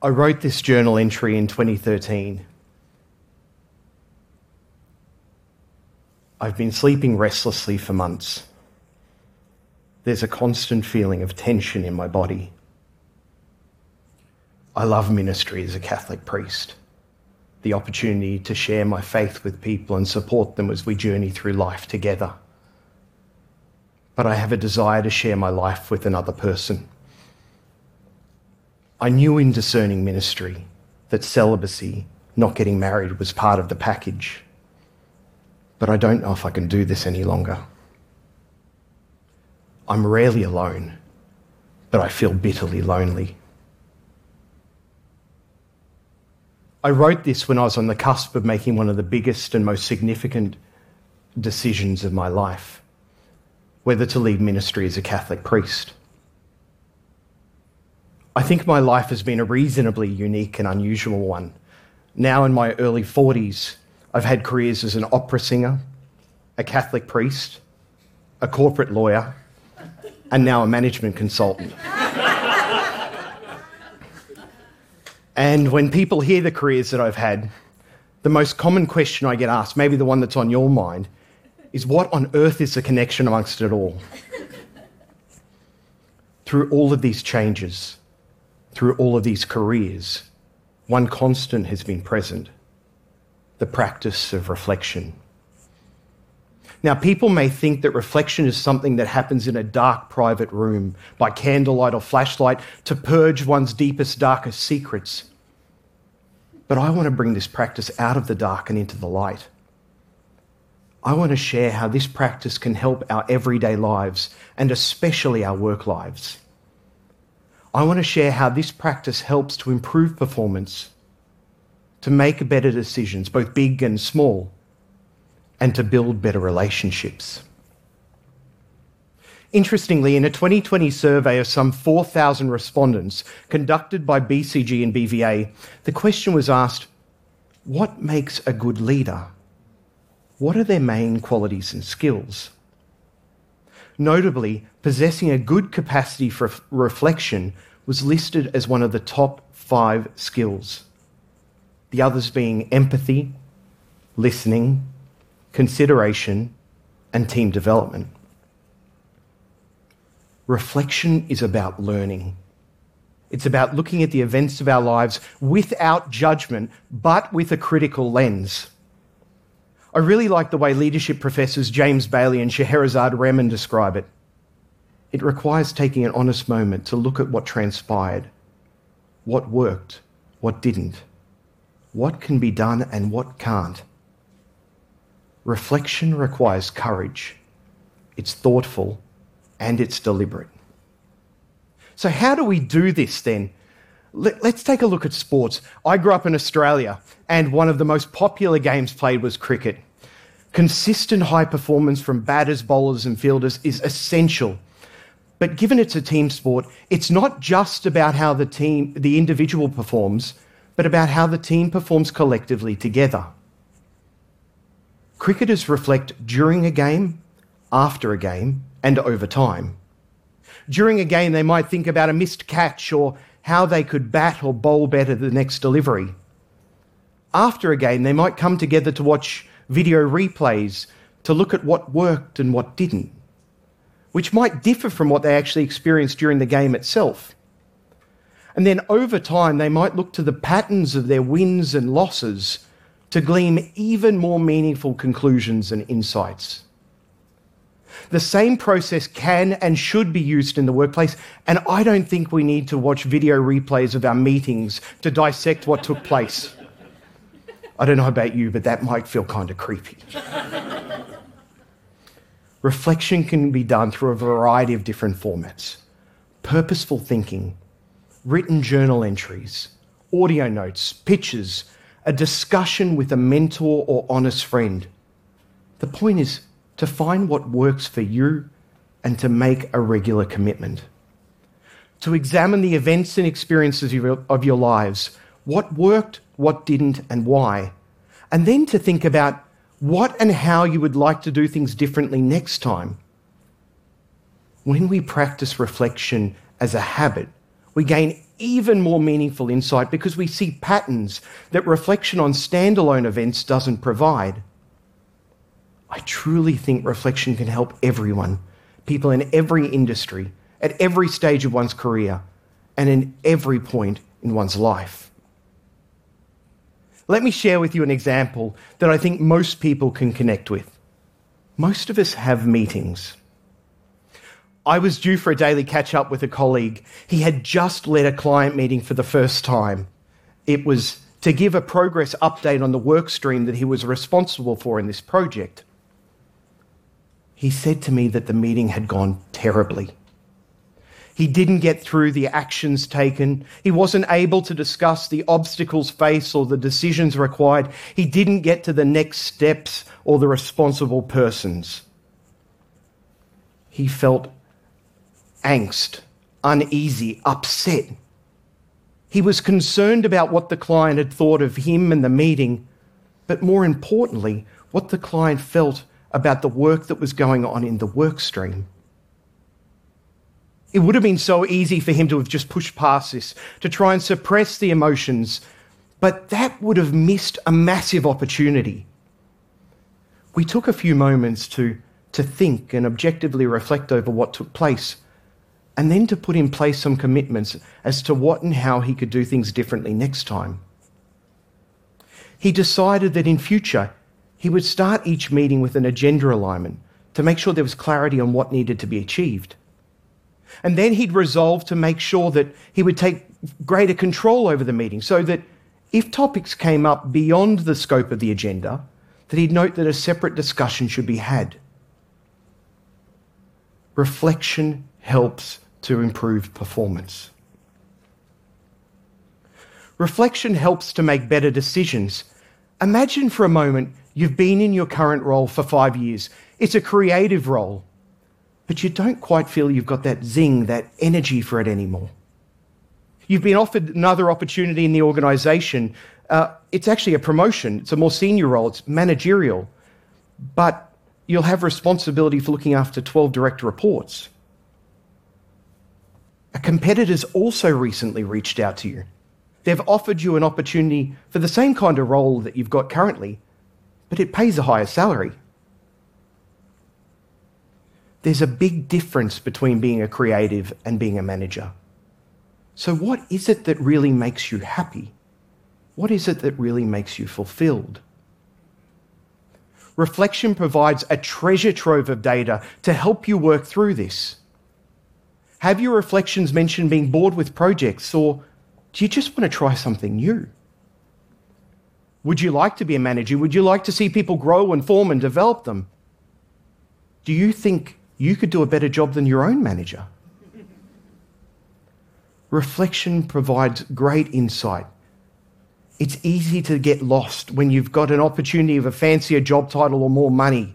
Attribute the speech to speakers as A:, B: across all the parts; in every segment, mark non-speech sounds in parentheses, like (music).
A: I wrote this journal entry in 2013. I've been sleeping restlessly for months. There's a constant feeling of tension in my body. I love ministry as a Catholic priest, the opportunity to share my faith with people and support them as we journey through life together. But I have a desire to share my life with another person. I knew in discerning ministry that celibacy, not getting married, was part of the package. But I don't know if I can do this any longer. I'm rarely alone, but I feel bitterly lonely. I wrote this when I was on the cusp of making one of the biggest and most significant decisions of my life whether to lead ministry as a Catholic priest. I think my life has been a reasonably unique and unusual one. Now, in my early 40s, I've had careers as an opera singer, a Catholic priest, a corporate lawyer, and now a management consultant. and when people hear the careers that I've had, the most common question I get asked, maybe the one that's on your mind, is what on earth is the connection amongst it all? Through all of these changes, through all of these careers, one constant has been present the practice of reflection. Now, people may think that reflection is something that happens in a dark private room by candlelight or flashlight to purge one's deepest, darkest secrets. But I want to bring this practice out of the dark and into the light. I want to share how this practice can help our everyday lives and especially our work lives. I want to share how this practice helps to improve performance, to make better decisions, both big and small, and to build better relationships. Interestingly, in a 2020 survey of some 4,000 respondents conducted by BCG and BVA, the question was asked what makes a good leader? What are their main qualities and skills? Notably, possessing a good capacity for reflection was listed as one of the top five skills. The others being empathy, listening, consideration, and team development. Reflection is about learning. It's about looking at the events of our lives without judgment, but with a critical lens. I really like the way leadership professors James Bailey and Scheherazade Rehman describe it. It requires taking an honest moment to look at what transpired, what worked, what didn't, what can be done and what can't. Reflection requires courage. It's thoughtful and it's deliberate. So, how do we do this then? Let's take a look at sports. I grew up in Australia, and one of the most popular games played was cricket. Consistent high performance from batters, bowlers, and fielders is essential. But given it's a team sport, it's not just about how the team, the individual performs, but about how the team performs collectively together. Cricketers reflect during a game, after a game, and over time. During a game, they might think about a missed catch or how they could bat or bowl better the next delivery. After a game, they might come together to watch video replays to look at what worked and what didn't, which might differ from what they actually experienced during the game itself. And then over time, they might look to the patterns of their wins and losses to glean even more meaningful conclusions and insights. The same process can and should be used in the workplace, and I don't think we need to watch video replays of our meetings to dissect what took place. I don't know about you, but that might feel kind of creepy. (laughs) Reflection can be done through a variety of different formats purposeful thinking, written journal entries, audio notes, pictures, a discussion with a mentor or honest friend. The point is to find what works for you and to make a regular commitment. To examine the events and experiences of your, lives, what worked, what didn't, and why. And then to think about what and how you would like to do things differently next time. When we practice reflection as a habit, we gain even more meaningful insight because we see patterns that reflection on standalone events doesn't provide. I truly think reflection can help everyone, people in every industry, at every stage of one's career, and in every point in one's life. Let me share with you an example that I think most people can connect with. Most of us have meetings. I was due for a daily catch up with a colleague. He had just led a client meeting for the first time. It was to give a progress update on the work stream that he was responsible for in this project. He said to me that the meeting had gone terribly. He didn't get through the actions taken. He wasn't able to discuss the obstacles faced or the decisions required. He didn't get to the next steps or the responsible persons. He felt angst, uneasy, upset. He was concerned about what the client had thought of him and the meeting, but more importantly, what the client felt about the work that was going on in the work stream. It would have been so easy for him to have just pushed past this, to try and suppress the emotions, but that would have missed a massive opportunity. We took a few moments to, to think and objectively reflect over what took place, and then to put in place some commitments as to what and how he could do things differently next time. He decided that in future he would start each meeting with an agenda alignment to make sure there was clarity on what needed to be achieved. And then he'd resolve to make sure that he would take greater control over the meeting so that if topics came up beyond the scope of the agenda, that he'd note that a separate discussion should be had. Reflection helps to improve performance. Reflection helps to make better decisions. Imagine for a moment you've been in your current role for five years. It's a creative role but you don't quite feel you've got that zing, that energy for it anymore. You've been offered another opportunity in the organisation. Uh, it's actually a promotion, it's a more senior role, it's managerial, but you'll have responsibility for looking after 12 direct reports. A competitor's also recently reached out to you. They've offered you an opportunity for the same kind of role that you've got currently, but it pays a higher salary there's a big difference between being a creative and being a manager. So, what is it that really makes you happy? What is it that really makes you fulfilled? Reflection provides a treasure trove of data to help you work through this. Have your reflections mentioned being bored with projects, or do you just want to try something new? Would you like to be a manager? Would you like to see people grow and form and develop them? Do you think you could do a better job than your own manager. Reflection provides great insight. It's easy to get lost when you've got an opportunity of a fancier job title or more money.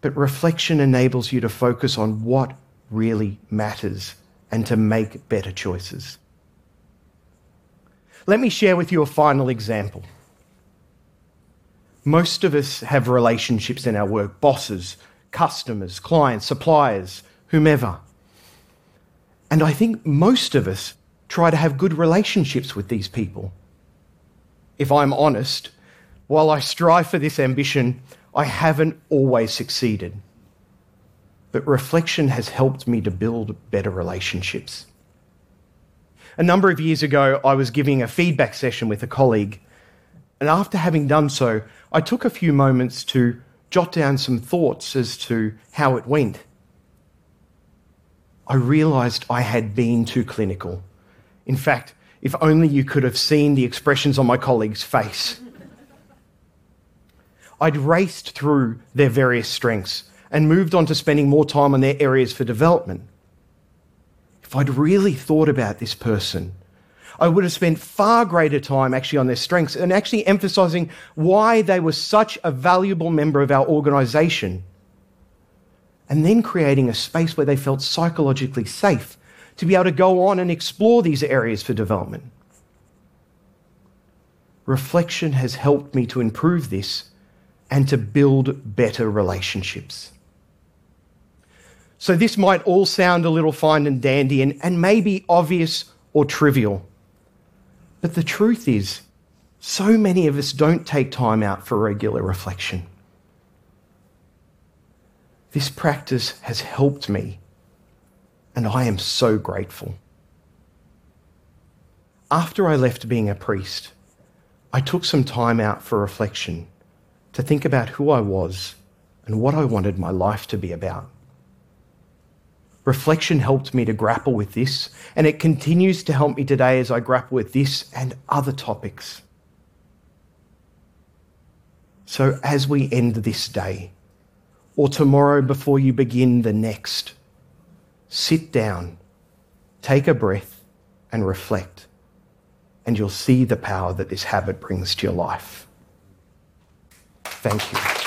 A: But reflection enables you to focus on what really matters and to make better choices. Let me share with you a final example. Most of us have relationships in our work bosses, customers, clients, suppliers, whomever. And I think most of us try to have good relationships with these people. If I'm honest, while I strive for this ambition, I haven't always succeeded. But reflection has helped me to build better relationships. A number of years ago, I was giving a feedback session with a colleague, and after having done so, I took a few moments to jot down some thoughts as to how it went. I realised I had been too clinical. In fact, if only you could have seen the expressions on my colleague's face. I'd raced through their various strengths and moved on to spending more time on their areas for development. If I'd really thought about this person I would have spent far greater time actually on their strengths and actually emphasizing why they were such a valuable member of our organization. And then creating a space where they felt psychologically safe to be able to go on and explore these areas for development. Reflection has helped me to improve this and to build better relationships. So, this might all sound a little fine and dandy and, and maybe obvious or trivial. But the truth is, so many of us don't take time out for regular reflection. This practice has helped me, and I am so grateful. After I left being a priest, I took some time out for reflection to think about who I was and what I wanted my life to be about. Reflection helped me to grapple with this, and it continues to help me today as I grapple with this and other topics. So, as we end this day, or tomorrow before you begin the next, sit down, take a breath, and reflect, and you'll see the power that this habit brings to your life. Thank you.